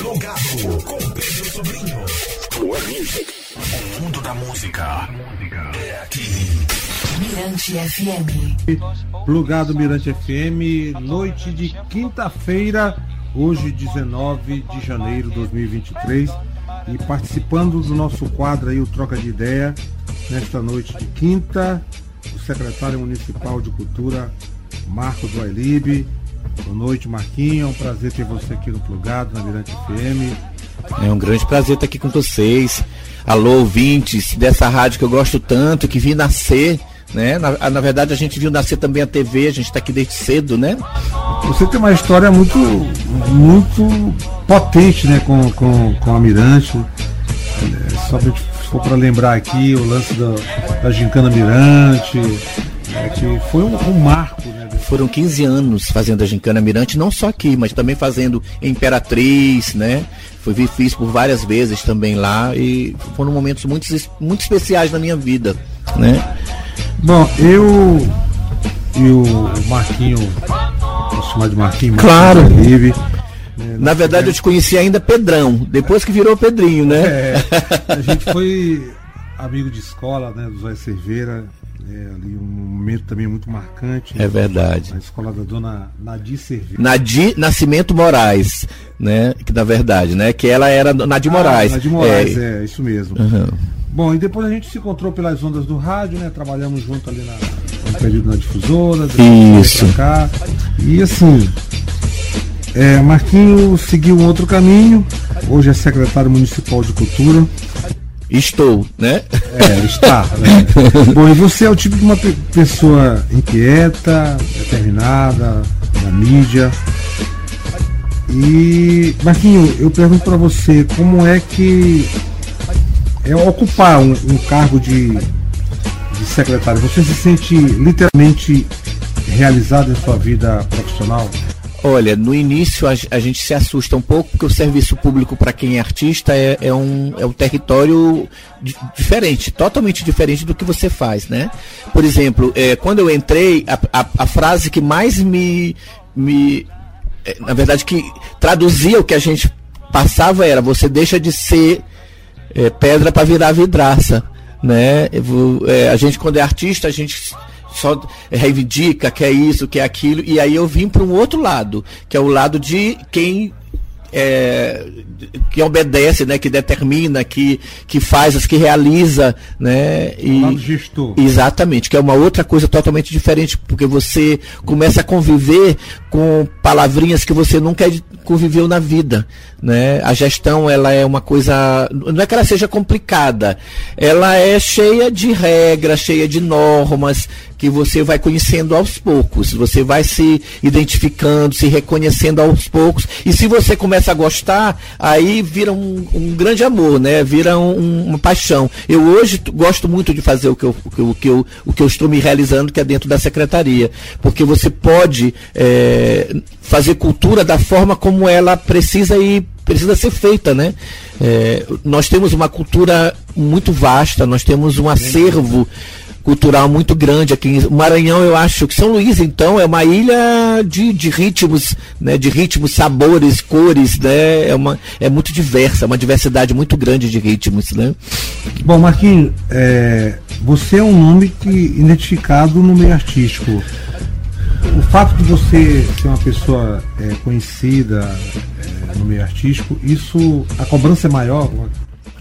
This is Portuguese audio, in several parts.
Plugado com Pedro Sobrinho. O mundo da música é aqui. Mirante FM. Plugado Mirante FM, noite de quinta-feira, hoje 19 de janeiro de 2023. E participando do nosso quadro aí, o Troca de Ideia, nesta noite de quinta, o secretário municipal de Cultura, Marcos Wailib. Boa noite, Marquinho. É um prazer ter você aqui no Plugado, na Mirante FM. É um grande prazer estar aqui com vocês. Alô, ouvintes dessa rádio que eu gosto tanto, que vi nascer, né? Na, na verdade, a gente viu nascer também a TV, a gente está aqui desde cedo, né? Você tem uma história muito, muito potente, né, com, com, com a Mirante. É, só pra, se for para lembrar aqui o lance da, da Gincana Mirante, é, que foi um, um marco, né? Foram 15 anos fazendo a Gincana Mirante, não só aqui, mas também fazendo Imperatriz, né? Fui fiz por várias vezes também lá e foram momentos muito, muito especiais na minha vida, né? Bom, eu e o Marquinho, posso chamar de Marquinho? Marquinho Claro. Livre, Na verdade, eu te conheci ainda Pedrão, depois que virou Pedrinho, né? É, a gente foi amigo de escola, né, do Zóia Cerveira, é, ali um momento também muito marcante. É verdade. Na escola da dona Nadir Cerveira. Nadir Nascimento Moraes, né? Que na verdade, né? Que ela era Nadir Moraes. Ah, Nadir Moraes, É, é, isso mesmo. Uhum. Bom, e depois a gente se encontrou pelas ondas do rádio, né? Trabalhamos junto ali na, no período na difusora, Isso. cá. E assim, é, Marquinho seguiu um outro caminho, hoje é secretário municipal de cultura. Estou, né? É, está. Né? Bom, e você é o tipo de uma pe- pessoa inquieta, determinada, na mídia. E, Marquinho, eu pergunto para você, como é que é ocupar um, um cargo de, de secretário? Você se sente literalmente realizado em sua vida profissional? Olha, no início a, a gente se assusta um pouco porque o serviço público para quem é artista é, é um, é um território di- diferente, totalmente diferente do que você faz, né? Por exemplo, é, quando eu entrei, a, a, a frase que mais me, me é, na verdade que traduzia o que a gente passava era você deixa de ser é, pedra para virar vidraça, né? É, a gente quando é artista a gente só reivindica que é isso, que é aquilo, e aí eu vim para um outro lado, que é o lado de quem é, que obedece, né, que determina, que, que faz, que realiza, né, e gestor. exatamente, que é uma outra coisa totalmente diferente, porque você começa a conviver com palavrinhas que você nunca conviveu na vida, né? A gestão ela é uma coisa, não é que ela seja complicada, ela é cheia de regras, cheia de normas que você vai conhecendo aos poucos, você vai se identificando, se reconhecendo aos poucos, e se você começa a gostar, aí vira um, um grande amor, né? Vira um- uma paixão. Eu hoje gosto muito de fazer o que, eu, o, que eu, o, que eu, o que eu estou me realizando, que é dentro da secretaria, porque você pode é, fazer cultura da forma como ela precisa e precisa ser feita, né? É, nós temos uma cultura muito vasta, nós temos um acervo cultural muito grande aqui em Maranhão, eu acho que São Luís, então, é uma ilha de, de ritmos, né, de ritmos, sabores, cores, né, é, uma, é muito diversa, uma diversidade muito grande de ritmos, né? Bom, Marquinhos, é, você é um nome que identificado no meio artístico. O fato de você ser uma pessoa é, conhecida é, no meio artístico, isso a cobrança é maior?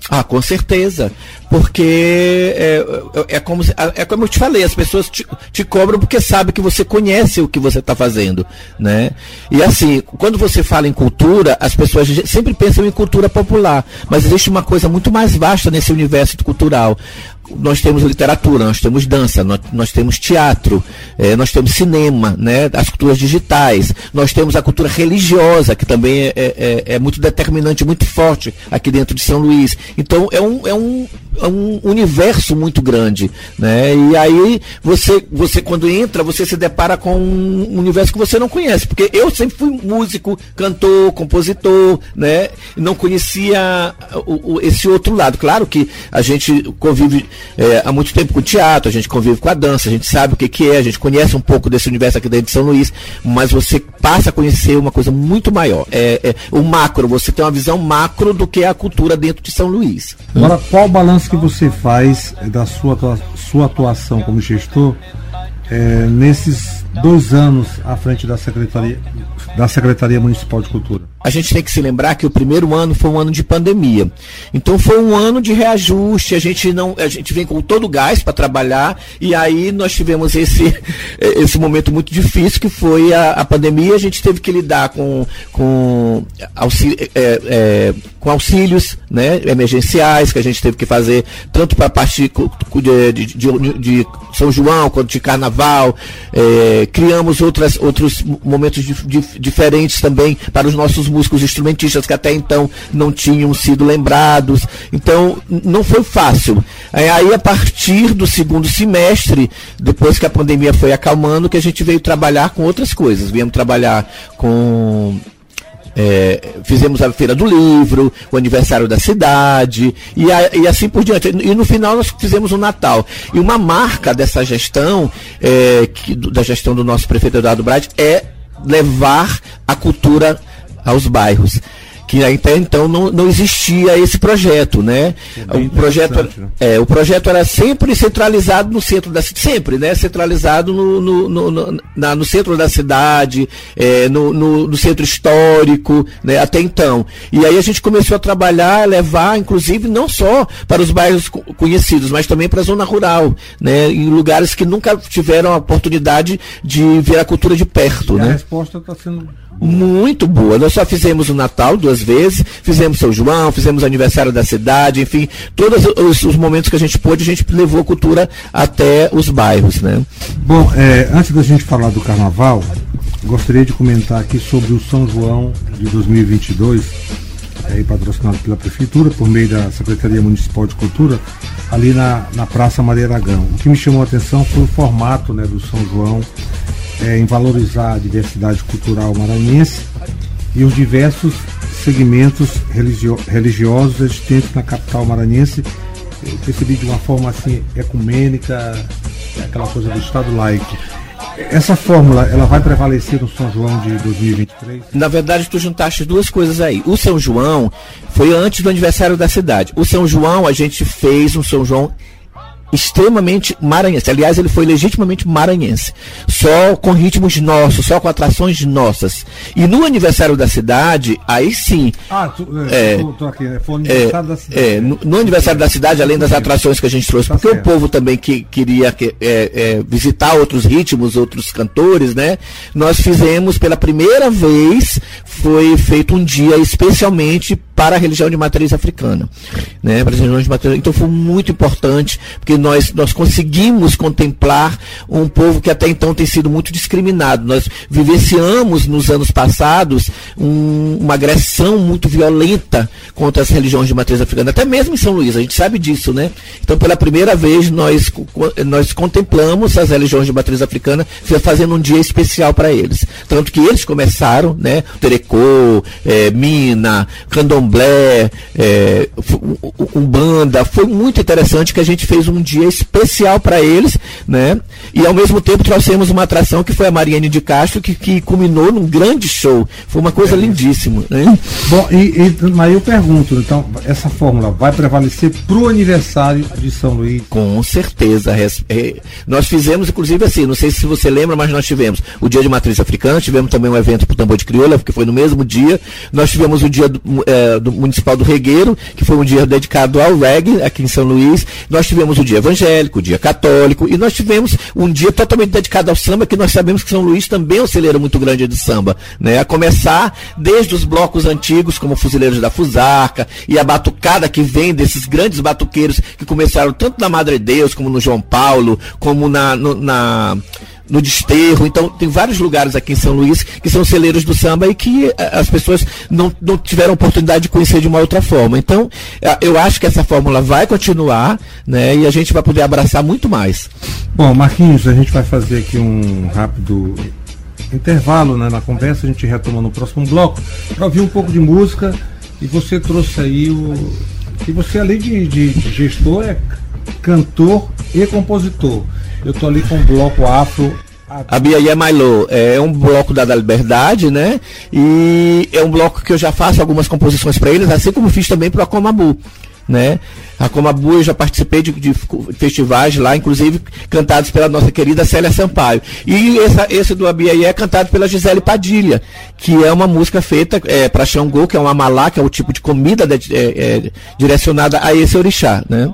Ah, com certeza. Porque é, é, é como, é como eu te falei, as pessoas te, te cobram porque sabem que você conhece o que você está fazendo. Né? E assim, quando você fala em cultura, as pessoas sempre pensam em cultura popular. Mas existe uma coisa muito mais vasta nesse universo cultural. Nós temos literatura, nós temos dança, nós, nós temos teatro, eh, nós temos cinema, né, as culturas digitais, nós temos a cultura religiosa, que também é, é- é muito determinante, muito forte aqui dentro de São Luís. Então é um, é um, é um universo muito grande. Né? E aí você, você, quando entra, você se depara com um universo que você não conhece. Porque eu sempre fui músico, cantor, compositor, né? não conhecia o- o- esse outro lado. Claro que a gente convive é, há muito tempo com o teatro, a gente convive com a dança, a gente sabe o que, que é, a gente conhece um pouco desse universo aqui dentro de São Luís, mas você passa a conhecer uma coisa muito maior. É, é o macro, você tem uma visão macro do que é a cultura dentro de São Luís. Agora, qual o balanço que você faz da sua, sua atuação como gestor é, nesses dois anos à frente da Secretaria, da Secretaria Municipal de Cultura? A gente tem que se lembrar que o primeiro ano foi um ano de pandemia. Então foi um ano de reajuste, a gente não, a gente vem com todo o gás para trabalhar e aí nós tivemos esse, esse momento muito difícil que foi a, a pandemia, a gente teve que lidar com, com, auxílio, é, é, com auxílios né, emergenciais que a gente teve que fazer tanto para a parte de, de, de, de, São João quanto de Carnaval. É, criamos outras, outros momentos diferentes também para os nossos músicos instrumentistas que até então não tinham sido lembrados. Então, não foi fácil. Aí, a partir do segundo semestre, depois que a pandemia foi acalmando, que a gente veio trabalhar com outras coisas. Viemos trabalhar com é, fizemos a feira do livro, o aniversário da cidade e, a, e, assim por diante. E no final nós fizemos o Natal. E uma marca dessa gestão, é, que, da gestão do nosso prefeito Eduardo Brade, é levar a cultura aos bairros que até então não, não existia esse projeto, né? É o projeto, né? é, o projeto era sempre centralizado no centro da cidade, sempre, né? Centralizado no, no, no, no, na, no centro da cidade, é, no, no, no, centro histórico, né? Até então. E aí a gente começou a trabalhar, levar, inclusive, não só para os bairros conhecidos, mas também para a zona rural, né? Em lugares que nunca tiveram a oportunidade de ver a cultura de perto, e né? A resposta está sendo muito boa. Nós só fizemos o Natal duas vezes, fizemos São João, fizemos aniversário da cidade, enfim, todos os, os momentos que a gente pôde, a gente levou a cultura até os bairros, né? Bom, é, antes da gente falar do carnaval, gostaria de comentar aqui sobre o São João de 2022, é, patrocinado pela Prefeitura, por meio da Secretaria Municipal de Cultura, ali na, na Praça Maria Aragão. O que me chamou a atenção foi o formato né, do São João é, em valorizar a diversidade cultural maranhense e os diversos segmentos religio religiosos existentes na capital maranhense. Eu percebi de uma forma assim ecumênica, aquela coisa do Estado laico. Essa fórmula, ela vai prevalecer no São João de 2023? Na verdade, tu juntaste duas coisas aí. O São João foi antes do aniversário da cidade. O São João, a gente fez um São João extremamente maranhense. Aliás, ele foi legitimamente maranhense. Só com ritmos nossos, só com atrações nossas. E no aniversário da cidade, aí sim. Ah, tu, é, tô, tô aqui, né? Foi o aniversário é, da cidade. É, no, no, aniversário da cidade, além das atrações que a gente trouxe, tá porque certo. o povo também que queria que, é, é, visitar outros ritmos, outros cantores, né? Nós fizemos pela primeira vez, foi feito um dia especialmente para a religião de matriz africana. Né? Para a religião de matriz, então foi muito importante, porque nós, nós conseguimos contemplar um povo que até então tem sido muito discriminado. Nós vivenciamos nos anos passados um, uma agressão muito violenta contra as religiões de matriz africana, até mesmo em São Luís, a gente sabe disso, né? Então, pela primeira vez, nós, nós contemplamos as religiões de matriz africana fazendo um dia especial para eles. Tanto que eles começaram, né? Terecô, é, Mina, Candomblé, é, Umbanda, foi muito interessante que a gente fez um dia especial para eles, né? E ao mesmo tempo trouxemos uma atração que foi a Mariane de Castro, que, que culminou num grande show. Foi uma coisa é. lindíssima. Né? Bom, e, e mas eu pergunto, então, essa fórmula vai prevalecer para o aniversário de São Luís? Com certeza. É, nós fizemos, inclusive, assim, não sei se você lembra, mas nós tivemos o dia de matriz africana, tivemos também um evento para o tambor de crioula, que foi no mesmo dia. Nós tivemos o dia do, é, do Municipal do Regueiro, que foi um dia dedicado ao reggae aqui em São Luís. Nós tivemos o dia evangélico, o dia católico, e nós tivemos um dia totalmente dedicado ao samba, que nós sabemos que São Luís também é um celeiro muito grande de samba, né? A começar desde os blocos antigos, como Fuzileiros da Fusarca, e a batucada que vem desses grandes batuqueiros que começaram tanto na Madre Deus, como no João Paulo, como na, no, na no Desterro. Então, tem vários lugares aqui em São Luís que são celeiros do samba e que eh, as pessoas não, não tiveram oportunidade de conhecer de uma outra forma. Então, eh, eu acho que essa fórmula vai continuar, né? E a gente vai poder abraçar muito mais. Bom, Marquinhos, a gente vai fazer aqui um rápido intervalo né, na conversa, a gente retoma no próximo bloco para ouvir um pouco de música. E você trouxe aí o. E você, além de, de, de gestor, é cantor e compositor. Eu tô ali com o bloco afro a Bia é Mailô é um bloco da, da Liberdade, né? E é um bloco que eu já faço algumas composições para eles, assim como fiz também para a Comabu né? A Comabu eu já participei de, de, festivais lá, inclusive cantados pela nossa querida Célia Sampaio. E essa, esse do Abiaí é cantado pela Gisele Padilha, que é uma música feita é, para Xangô, que é uma malá, que é o tipo de comida de, é, é, direcionada a esse orixá, né?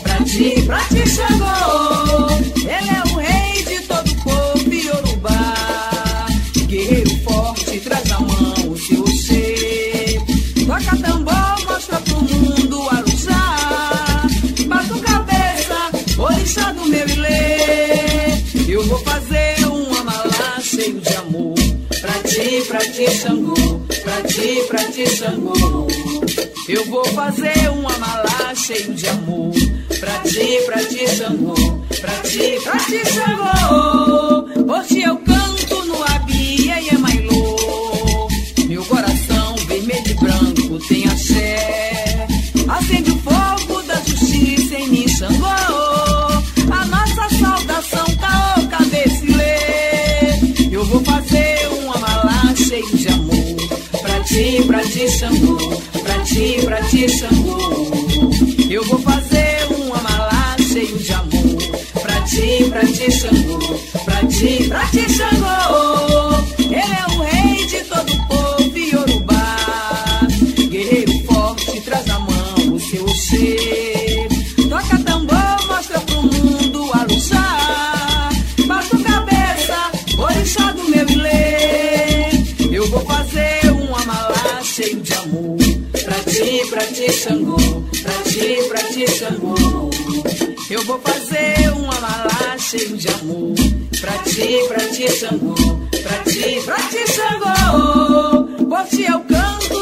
Ele é o rei de todo o povo Yorubá. Guerreiro forte, traz na mão o seu ser. Toca tambor, mostra pro mundo a lutar. Bato cabeça, orixá do meu ilê. Eu vou fazer um amalá cheio de amor. Pra ti, pra ti, Xangô, pra ti, pra ti, Xangô. Eu vou fazer um amalá cheio de amor. Pra ti, pra ti, Xangô. Pra ti, pra ti, Xangô. Hoje eu canto no Abia e Emailô. Meu coração vermelho e branco tem axé. Acende o fogo da justiça em mim, Xangô. A nossa saudação, caô, cabecilê. Eu vou fazer um amalá cheio de amor. Pra ti, pra ti, Xangô ti, pra ti, Xangô. Pra ti, pra Xangô. Pra ti, pra ti, Xangô. Ele é o rei de todo o povo Yorubá. Guerreiro forte, traz na mão o seu ser. Toca tambor, mostra pro mundo a luxar. Bato cabeça, orixá do meu ilê. Eu vou fazer um amalá cheio de amor ti, pra ti, Xangô, pra ti, pra ti, Xangô. Eu vou fazer um cheio de amor, pra ti, pra ti, Xangô, pra ti, pra ti, Xangô. Por ti eu canto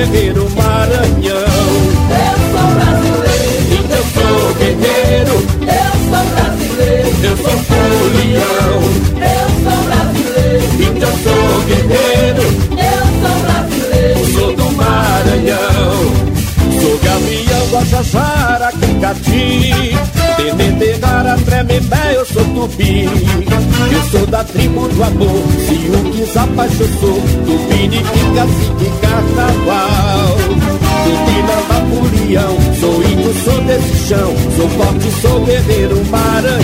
guerreiro Maranhão. Eu sou brasileiro, eu sou guerreiro, eu sou brasileiro, eu sou folião. Eu sou brasileiro, eu sou guerreiro, eu sou brasileiro, sou do Maranhão. Sou Gabriel Guajajara, Cacati. Tremender, gara, tremembé, eu sou tupi Eu sou da tribo do amor Se o que zapacho eu sou Tupi de Picaci assim de Carnaval. Tupi na Napoleão Sou índio, sou desse chão Sou forte, sou guerreiro, Maranhão.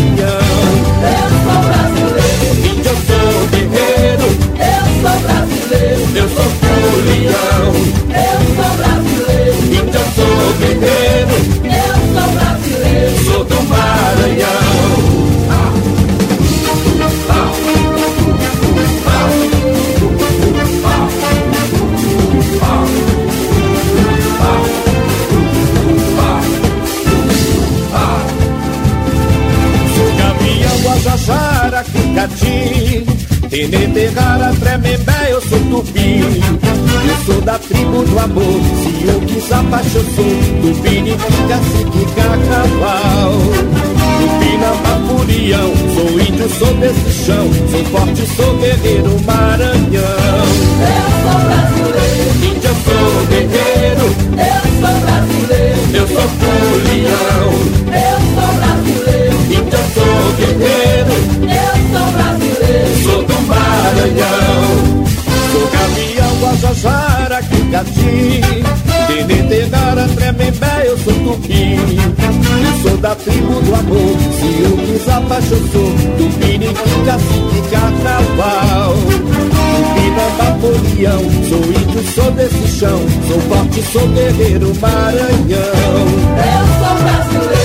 Eu sou brasileiro. Índio, eu sou guerreiro. Eu sou brasileiro. Eu sou folião Tenente rara, tremembé, eu sou tupi Eu sou da tribo do amor Se eu quiser paixão, eu sou tupi Cacique, cacavá Furião Sou índio, sou desse chão. Sou forte, sou guerreiro, Maranhão. Eu sou brasileiro. Índio, eu sou guerreiro. Eu sou brasileiro. Eu sou furião Eu sou brasileiro. Índio, eu sou guerreiro. Eu sou brasileiro. Sou do Maranhão. Sou Gavião, Guajajara, Kikati Denetegara, Tremembé, eu sou Tupi. Eu sou da tribo do amor Se eu quiser baixo eu sou Tupini, Cacique, Carnaval. Tupinambá, Folião Sou índio, sou desse chão. Sou forte, sou guerreiro, Maranhão. Eu sou brasileiro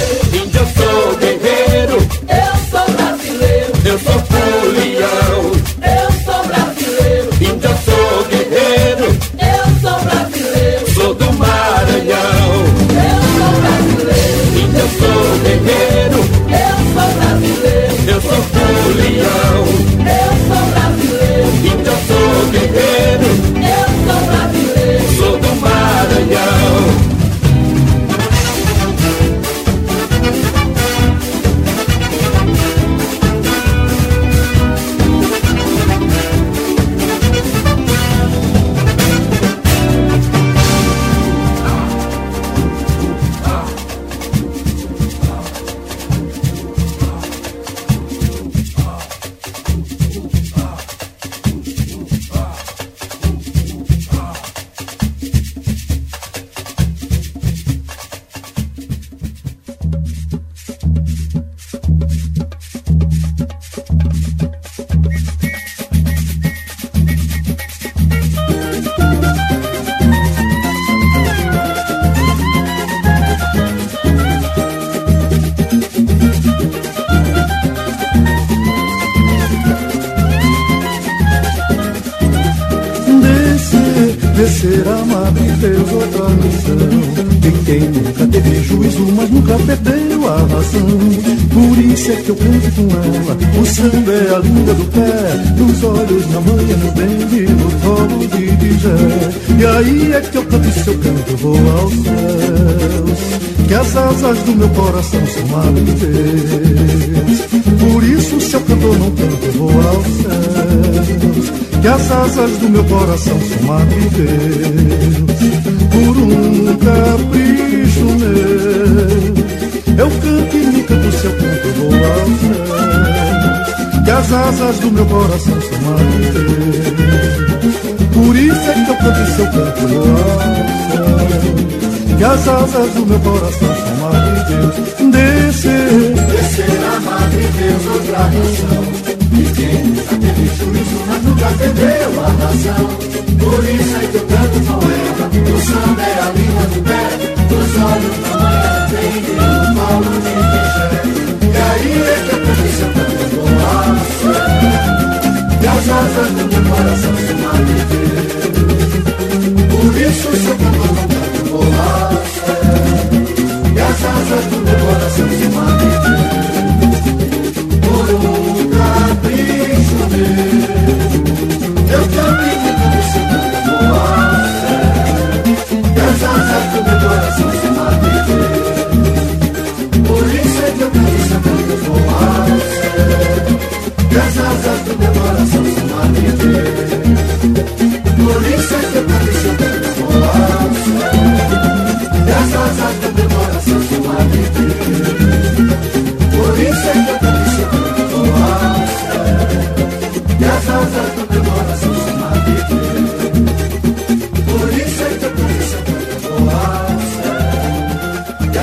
Descer, descer a madre fez outra missão De quem nunca teve juízo, mas nunca perdeu a razão. Por isso é que eu canto com ela. O samba é a língua do pé. Nos olhos, na manhã, no bem e no colo de Dijé E aí é que eu canto se eu canto vou aos céus. Que as asas do meu coração são madre de Deus Por isso se eu canto não canto vou aos céus que as asas do meu coração são Deus. Por um capricho meu, eu canto e me canto se eu canto eu vou ao céu. Que as asas do meu coração são Deus. Por isso é que eu canto e se eu canto eu vou ao céu. Que as asas do meu coração são madre de Deus. Descer, descer a madre de Deus, outra razão.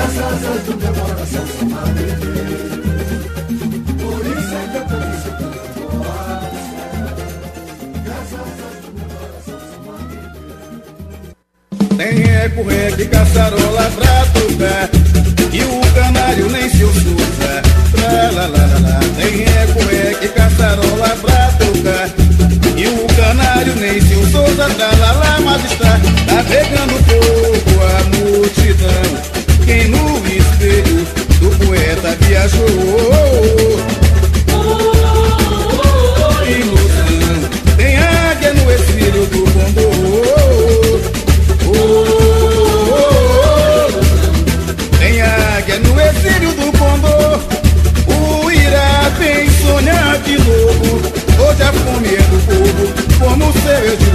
E as asas do meu coração se Por isso é que eu canto se canto voar E as asas do meu coração se Tem eco, rede, caçarola, prato, pé E o canário nem se usa Tra, quem no espelho do poeta viajou. Ilusão, tem águia no espelho do condor. Tem águia no espelho do condor. O irá bem sonhar de novo. Hoje a fome é do povo, como seu é eu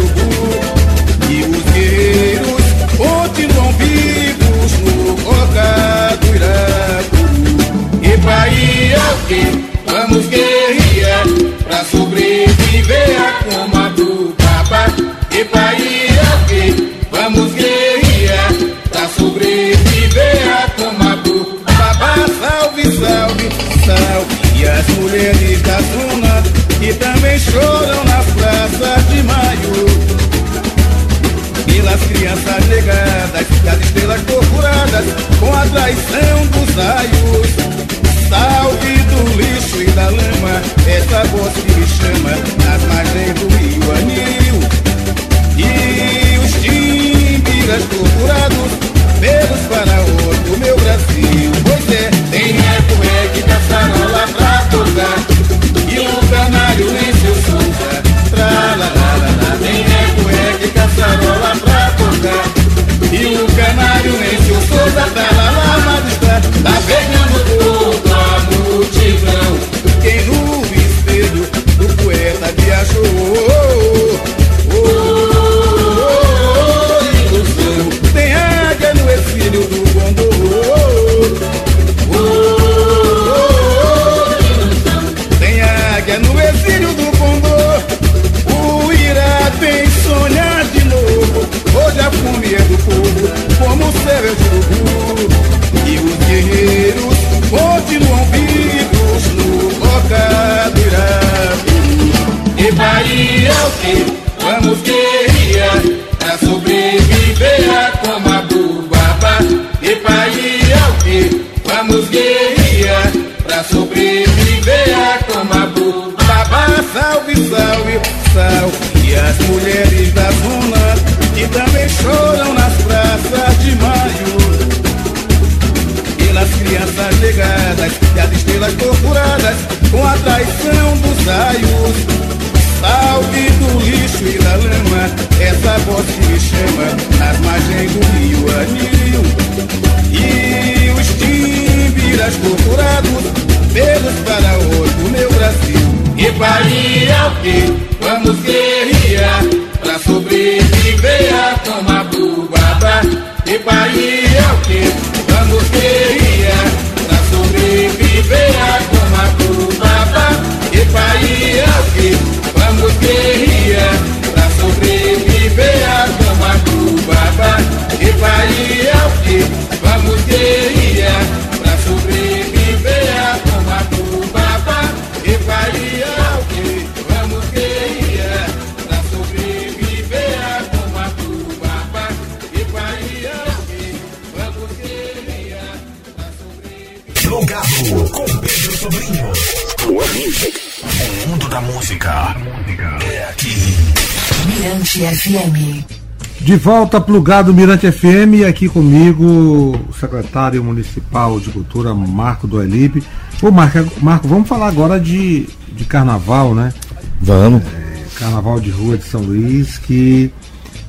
vamos guerrear pra sobreviver a coma do Papa e Paiaque. Vamos guerrear pra sobreviver a coma do Papa. Salve, salve, salve. E as mulheres da zona que também choram na praça de maio. Pelas crianças negadas, as estrelas corcuradas com a traição dos raios da lama é Essa voz que me chama Nas margens do rio Anil. E os timbiras torturados Pelos faraós do meu Brasil. Pois é, tem neto é que caçarola pra tocar. E o canário em seu sonza Tra la la la la Tem é que caçarola pra tocar. E o canário em seu sonza Tra la la la está pegando fogo a multidão. Quem no espelho do poeta viajou. E Mirante FM. De volta plugado Mirante FM, aqui comigo o secretário municipal de cultura, Marco do Elibe. Ô Marco, Marco, vamos falar agora de, de carnaval, né? Vamos. Carnaval de Rua de São Luís, que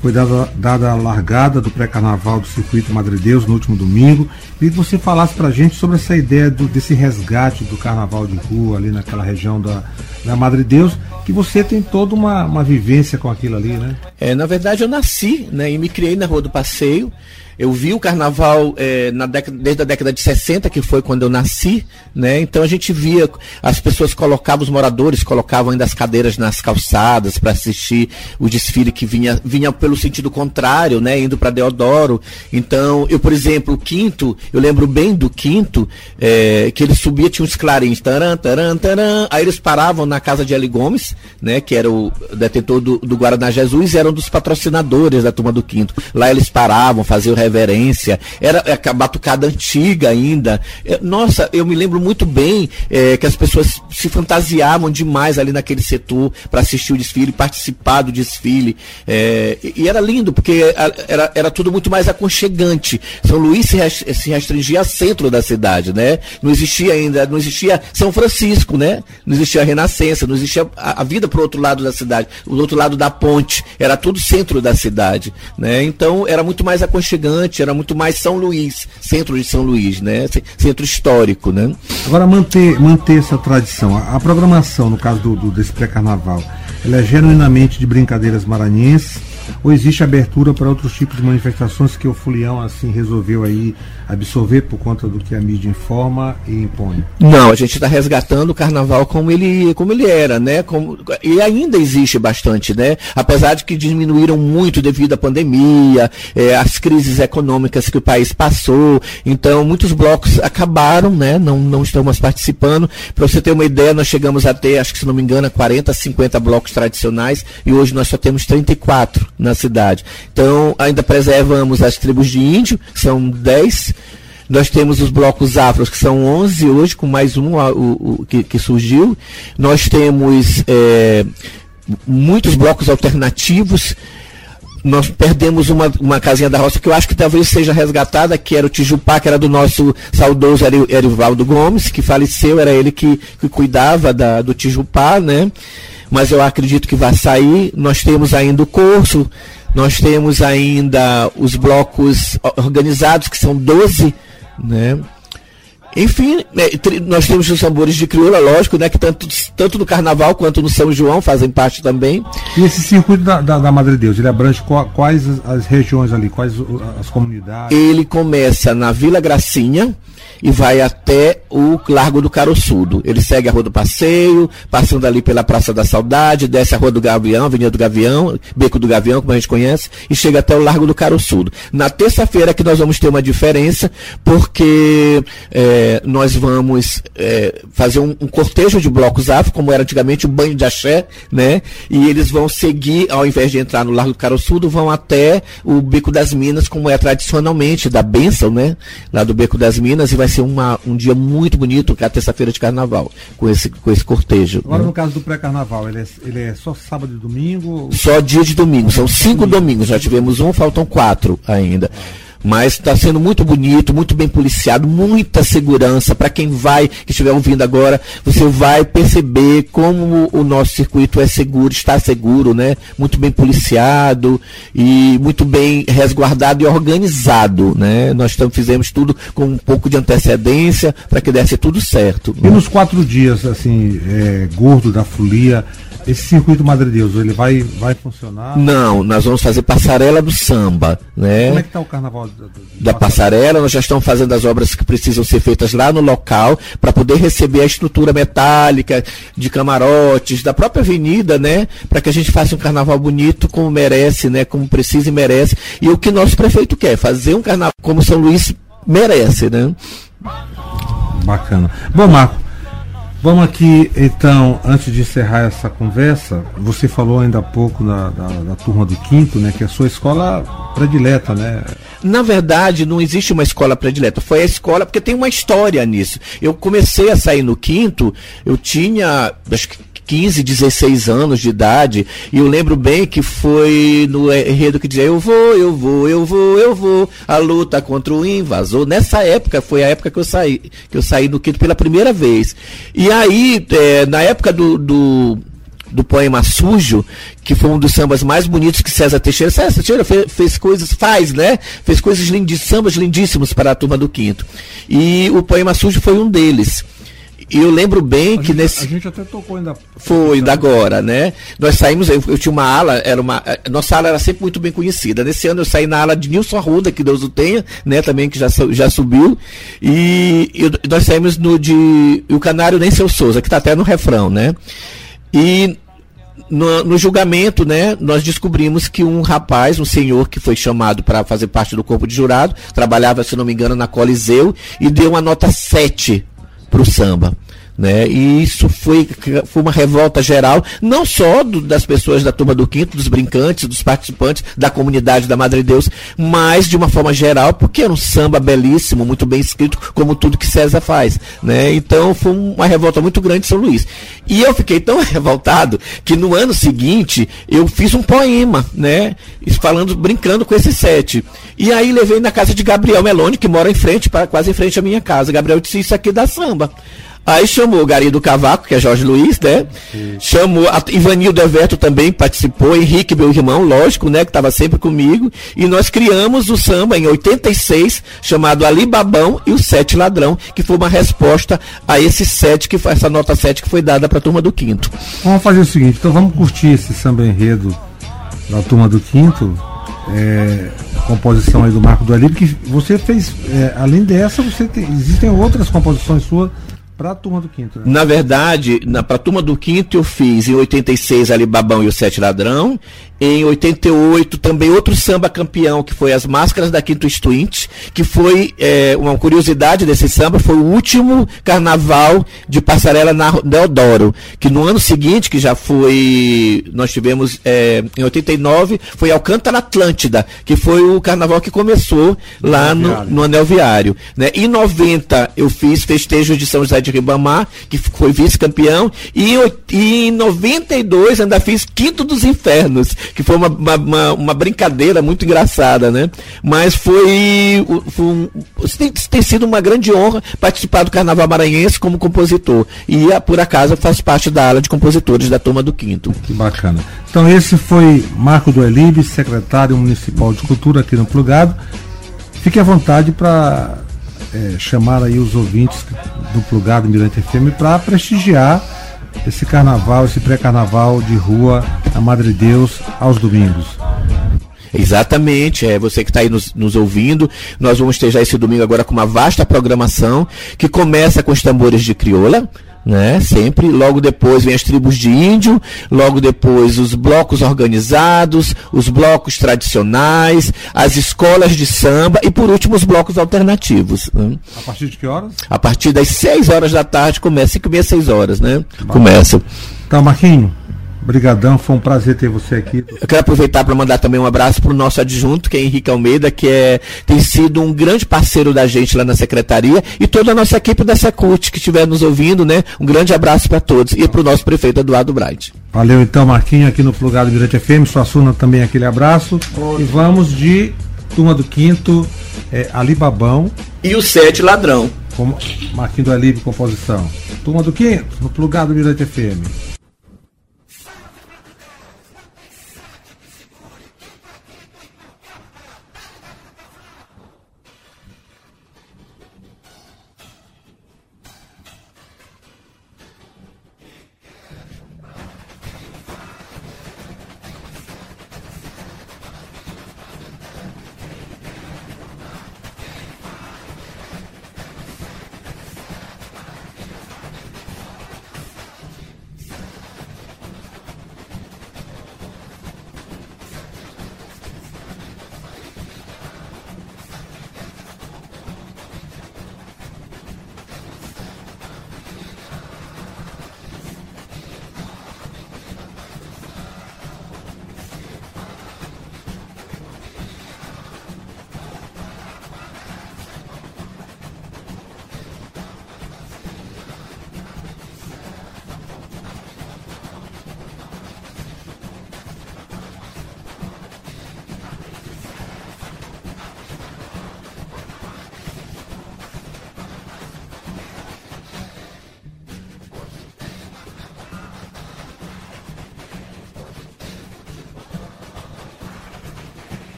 foi dada, dada a largada do pré-carnaval do circuito Madre Deus no último domingo. Queria que você falasse pra gente sobre essa ideia do- desse resgate do carnaval de rua ali naquela região da, da Madre Deus, que você tem toda uma, uma vivência com aquilo ali, né? É, na verdade, eu nasci né, e me criei na Rua do Passeio. Eu vi o carnaval é, na década, desde a década de 60, que foi quando eu nasci, né? Então a gente via, as pessoas colocavam, os moradores colocavam ainda as cadeiras nas calçadas para assistir o desfile que vinha, vinha pelo sentido contrário, né? Indo para Deodoro. Então, eu, por exemplo, o quinto, eu lembro bem do quinto, é, que ele subia, tinha uns clarins, taran, taran, taran, aí eles paravam na casa de Eli Gomes, né? Que era o detentor do, do Guaraná Jesus, era um dos patrocinadores da turma do quinto. Lá eles paravam, faziam reverência, era é, a batucada antiga ainda. É, nossa, eu me lembro muito bem é, que as pessoas se fantasiavam demais ali naquele setor para assistir o desfile, participar do desfile. É, e, era lindo, porque era, era tudo muito mais aconchegante. São Luís se restringia ao centro da cidade, né? Não existia ainda, não existia São Francisco, né? Não existia a Renascença, não existia a, a vida para o outro lado da cidade, o outro lado da ponte. Era tudo centro da cidade, né? Então era muito mais aconchegante, era muito mais São Luís, centro de São Luís, né? Centro histórico, né? Agora, manter, manter essa tradição, a, a programação, no caso do, do- desse pré-carnaval, ela é genuinamente de brincadeiras maranhenses ou existe abertura para outros tipos de manifestações que o Fulião assim resolveu aí absorver por conta do que a mídia informa e impõe? Não, a gente está resgatando o carnaval como ele, como ele era, né? Como, e ainda existe bastante, né? Apesar de que diminuíram muito devido à pandemia, eh, às crises econômicas que o país passou. Então, muitos blocos acabaram, né? Não, não estão mais participando. Para você ter uma ideia, nós chegamos a ter, acho que se não me engano, 40, 50 blocos tradicionais e hoje nós só temos 34 na cidade. Então, ainda preservamos as tribos de índio, que são 10. Nós temos os blocos afros, que são 11 hoje, com mais um o, o- que, que surgiu. Nós temos eh, muitos blocos alternativos. Nós perdemos uma, uma casinha da roça que eu acho que talvez seja resgatada, que era o Tijupá, que era do nosso saudoso Eri- Erivaldo Gomes, que faleceu, era ele que, que cuidava da, do Tijupá, né? Mas eu acredito que vai sair. Nós temos ainda o curso, Nós temos ainda os blocos organizados, que são 12, né? Enfim, né, nós temos os tambores de crioula, lógico, né? Que tanto, tanto no Carnaval quanto no São João fazem parte também. E esse circuito da, da, da Madre Deus, ele abrange quais as, as regiões ali, quais as comunidades? Ele começa na Vila Gracinha, e vai até o Largo do Caroçudo. Ele segue a Rua do Passeio, passando ali pela Praça da Saudade, desce a Rua do Gavião, Avenida do Gavião, Beco do Gavião, como a gente conhece, e chega até o Largo do Caroçudo. Na terça-feira que nós vamos ter uma diferença, porque é, nós vamos é, fazer um, um, cortejo de blocos afro, como era antigamente o banho de axé, né? E eles vão seguir, ao invés de entrar no Largo do Caroçudo, vão até o Beco das Minas, como é tradicionalmente, da bênção, né? Lá do Beco das Minas, e vai vai ser uma, um dia muito bonito, que é a terça-feira de carnaval, com esse, com esse cortejo. Agora, né? no caso do pré-carnaval, ele, é, ele é só sábado e domingo? Só dia de domingo, são cinco domingos, já tivemos um, faltam quatro ainda. Mas está sendo muito bonito, muito bem policiado, muita segurança. Para quem vai, que estiver ouvindo agora, você vai perceber como o nosso circuito é seguro, está seguro, né? Muito bem policiado e muito bem resguardado e organizado, né? Nós tam, fizemos tudo com um pouco de antecedência para que desse tudo certo. E nos quatro dias, assim, é, gordo da folia, esse circuito Madre Deus, ele vai, vai funcionar? Não, nós vamos fazer passarela do samba, né? Como é que está o carnaval da, passarela? Nós já estamos fazendo as obras que precisam ser feitas lá no local para poder receber a estrutura metálica de camarotes da própria avenida, né? Para que a gente faça um carnaval bonito como merece, né? Como precisa e merece. E o que nosso prefeito quer, fazer um carnaval como São Luís merece, né? Bacana. Bom, Marco, Vamos aqui, então, antes de encerrar essa conversa, você falou ainda há pouco da, da, turma do quinto, né? Que é a sua escola predileta, né? Na verdade, não existe uma escola predileta. Foi a escola, porque tem uma história nisso. Eu comecei a sair no quinto, eu tinha, acho que 15, 16 anos de idade, e eu lembro bem que foi no enredo que dizia eu vou, eu vou, eu vou, eu vou, a luta contra o invasor. Nessa época, foi a época que eu saí, que eu saí do quinto pela primeira vez. E aí, é, na época do, do do poema Sujo, que foi um dos sambas mais bonitos que César Teixeira. César Teixeira fez, fez coisas, faz, né? Fez coisas lindíssimas, sambas lindíssimos para a turma do quinto. E o poema Sujo foi um deles. E eu lembro bem a que gente, nesse. A gente até tocou ainda. Foi, ainda agora, né? Nós saímos, eu, eu, tinha uma ala, era uma. Nossa ala era sempre muito bem conhecida. Nesse ano eu saí na ala de Nilson Arruda, que Deus o tenha, né? Também que já, já subiu. E, e nós saímos no de. O Canário Nem Seu Souza, que está até no refrão, né? E no, no, julgamento, né, nós descobrimos que um rapaz, um senhor que foi chamado para fazer parte do corpo de jurado, trabalhava, se não me engano, na Coliseu e deu uma nota 7 para o samba. Né? E isso foi, foi uma revolta geral, não só do, das pessoas da turma do quinto, dos brincantes, dos participantes da comunidade da Madre Deus, mas de uma forma geral, porque era um samba belíssimo, muito bem escrito, como tudo que César faz. Né? Então foi uma revolta muito grande em São Luís. E eu fiquei tão revoltado que no ano seguinte eu fiz um poema, né? Falando, brincando com esse sete. E aí levei na casa de Gabriel Meloni, que mora em frente, quase em frente à minha casa. Gabriel disse isso aqui da samba. Aí chamou o Gari do Cavaco, que é Jorge Luiz, né? Sim. Chamou a Ivanildo Everto também participou, Henrique, meu irmão, lógico, né? Que estava sempre comigo. E nós criamos o samba em 86, chamado Ali Babão e o Sete Ladrão, que foi uma resposta a esse sete, que foi essa nota 7 que foi dada para a turma do quinto. Vamos fazer o seguinte, então vamos curtir esse samba enredo da turma do quinto. É, composição aí do Marco do Ali, porque você fez, é, além dessa, você tem, existem outras composições suas para a turma do quinto, né? Na verdade, para a turma do quinto eu fiz em 86 ali Babão e o Sete Ladrão. Em 88 também outro samba campeão, que foi As Máscaras da Quinto Estwint, que foi é, uma curiosidade desse samba, foi o último carnaval de passarela na Deodoro. Que no ano seguinte, que já foi. Nós tivemos é, em 89, foi Alcântara Atlântida, que foi o carnaval que começou lá no, no Anel Viário. Né? Em 90 eu fiz festejos de São José de Ribamar, que foi vice-campeão, e, e, em 92 ainda fiz Quinto dos Infernos, que foi uma, uma, uma, brincadeira muito engraçada, né? Mas foi, foi um, tem, sido uma grande honra participar do Carnaval Maranhense como compositor. E por acaso faz parte da ala de compositores da turma do quinto. Que bacana. Então esse foi Marco do Elibe, secretário municipal de cultura aqui no Plugado. Fique à vontade para é, chamar aí os ouvintes do Plugado Mirante FM para prestigiar esse carnaval, esse pré-carnaval de rua a Madre Deus aos domingos. Exatamente, é você que está aí nos, nos, ouvindo. Nós vamos ter já esse domingo agora com uma vasta programação que começa com os tambores de crioula, né? Sempre. Logo depois vem as tribos de índio, logo depois os blocos organizados, os blocos tradicionais, as escolas de samba e por último os blocos alternativos. Né? A partir de que horas? A partir das 6 horas da tarde começa, 5 e meia, 6 horas, né? Começa. Então, Marquinho, Obrigadão, foi um prazer ter você aqui. Eu quero aproveitar para mandar também um abraço para o nosso adjunto, que é Henrique Almeida, que é, tem sido um grande parceiro da gente lá na secretaria, e toda a nossa equipe da Secult que estiver nos ouvindo, né? Um grande abraço para todos e para o nosso prefeito Eduardo Bright. Valeu então, Marquinho, aqui no Plugado Mirante FM, sua Suna também aquele abraço. E vamos de Turma do Quinto, é, Alibabão. E o Sete Ladrão. Com Marquinho do Alibe Composição. Turma do Quinto, no Plugado Mirante FM.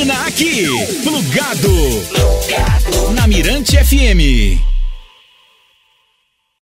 Termina aqui. Plugado. Na Mirante FM.